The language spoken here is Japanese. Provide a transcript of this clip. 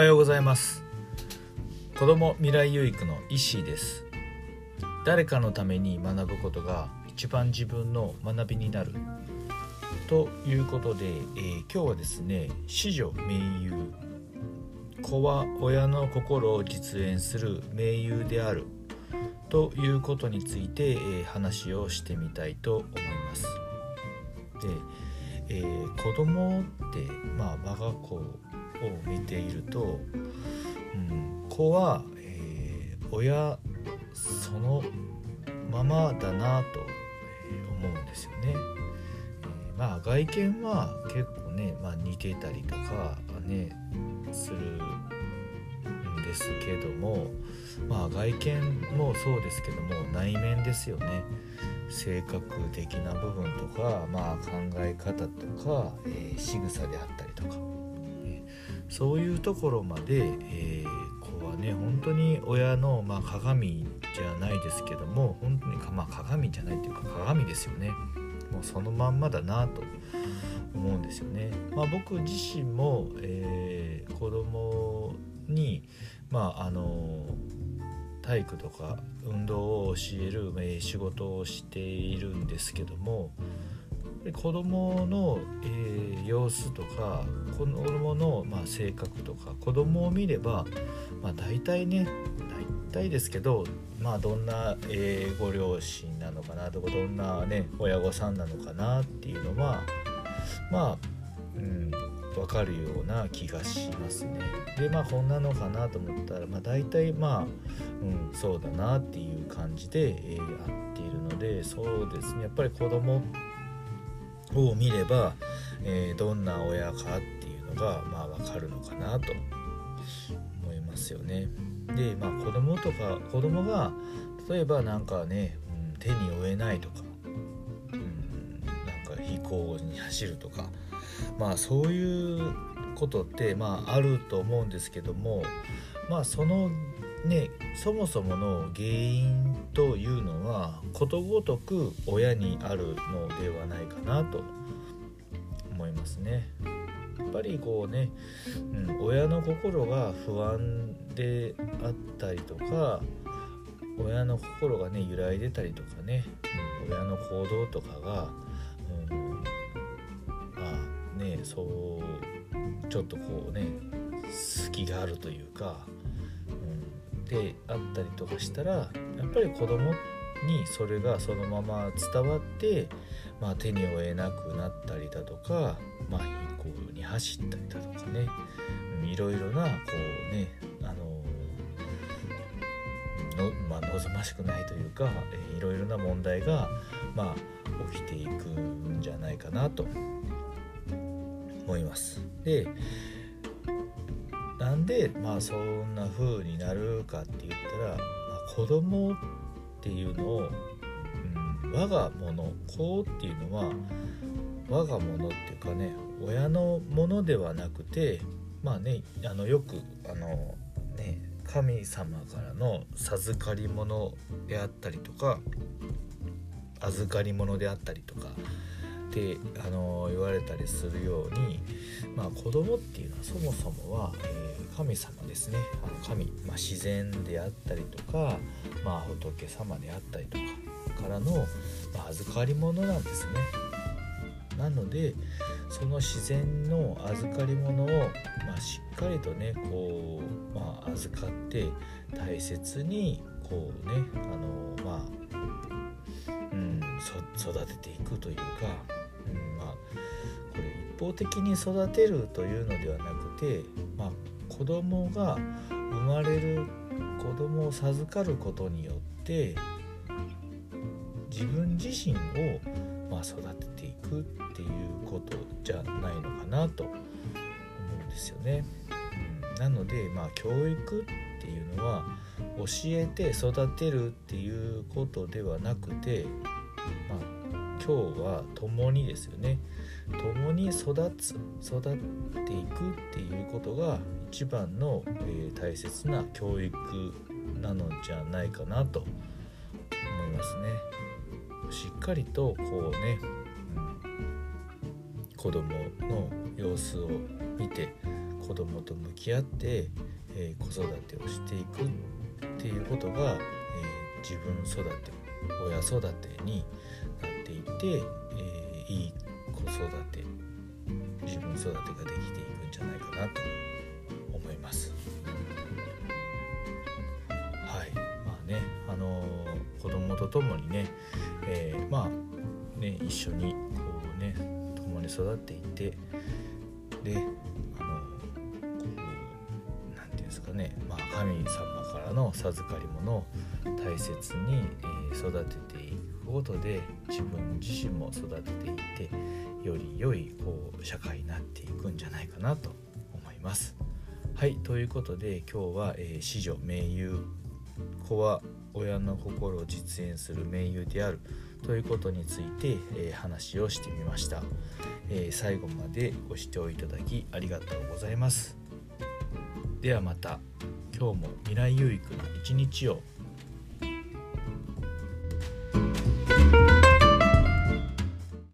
はようございます。子供未来有育の石井です。誰かのために学ぶことが一番自分の学びになる。ということで、えー、今日はですね「子女盟友」子は親の心を実現する盟友である。ということについて、えー、話をしてみたいと思います。で、えー、子供ってまあ我が子見ていると、うん、子は、えー、親そのままだなと思うんですよね。えー、まあ外見は結構ね、まあ、似てたりとかねするんですけどもまあ外見もそうですけども内面ですよね性格的な部分とか、まあ、考え方とか、えー、仕草であったりとか、そういうところまで、えー、子はね本当に親の、まあ、鏡じゃないですけども本当にまあ、鏡じゃないっていうか鏡ですよねもうそのまんまだなと思うんですよね。まあ、僕自身も、えー、子供にまああの体育とか運動を教える、え、仕事をしているんですけども子供の、えー、様子とか子供の、まあ、性格とか子供を見れば、まあ、大体ね大体ですけど、まあ、どんな、えー、ご両親なのかなとかどんな、ね、親御さんなのかなっていうのはまあ、うん、分かるような気がしますね。でまあこんなのかなと思ったら、まあ、大体まあ、うん、そうだなっていう感じで、えー、やっているのでそうですねやっぱり子供を見れば、えー、どんな親かっていうのが、まあ、分かるのかなと思いますよね。でまあ子供とか子供が例えば何かね、うん、手に負えないとかうん、なんか飛行に走るとかまあそういうことってまああると思うんですけどもまあそのねそもそもの原因というのはことごとく親にあるのではないかなと思いますね。やっぱりこうね、うん、親の心が不安であったりとか親の心がね揺らいでたりとかね、うん、親の行動とかがうん、まあねそうちょっとこうね隙があるというか、であったりとかしたらやっぱり子供にそれがそのまま伝わって、まあ、手に負えなくなったりだとか、まあ、飛行に走ったりだとかね、いろいろなこうねあのの、まあ、望ましくないというか、いろいろな問題が、まあ、起きていくんじゃないかなと思います。でんでまあそんな風になるかって言ったら、まあ、子供っていうのを、うん、我が物子っていうのは我が物っていうかね親のものではなくてまあねあのよくあのね神様からの授かり物であったりとか預かり物であったりとかてあの言われたりするように、まあ、子供っていうのはそもそもは、えー、神様ですねあの神、まあ、自然であったりとか、まあ、仏様であったりとかからの、まあ、預かり物なんですね。なのでその自然の預かり物を、まあ、しっかりとねこう、まあ、預かって大切にこうねあのまあ、うん、育てていくというか方的に育てるというのではなくて、まあ、子供が生まれる子供を授かることによって自分自身を、ま、育てていくっていうことじゃないのかなと思うんですよね。なので、まあ、教育っていうのは教えて育てるっていうことではなくて、まあ、今日は共にですよね共に育つ育っていくっていうことが一番の、えー、大切な教育なのじゃないかなと思いますね。しっかりとこうね、うん、子供の様子を見て子供と向き合って、えー、子育てをしていくっていうことが、えー、自分育て親育てにいって、えー、いい子育て自分育てができていくんじゃないかなと思います。はいまあねあのー、子供と共にね、えー、まあね一緒にこうね共に育っていってであの何て言うんですかね、まあ、神様からの授かり物を大切に、えー、育てていくことで自分自身も育てていってより良いこう社会になっていくんじゃないかなと思います。はいということで今日は「えー、子女盟友子は親の心を実現する盟友である」ということについて、えー、話をしてみました、えー、最後までご視聴いただきありがとうございます。ではまた今日も未来有育の一日を。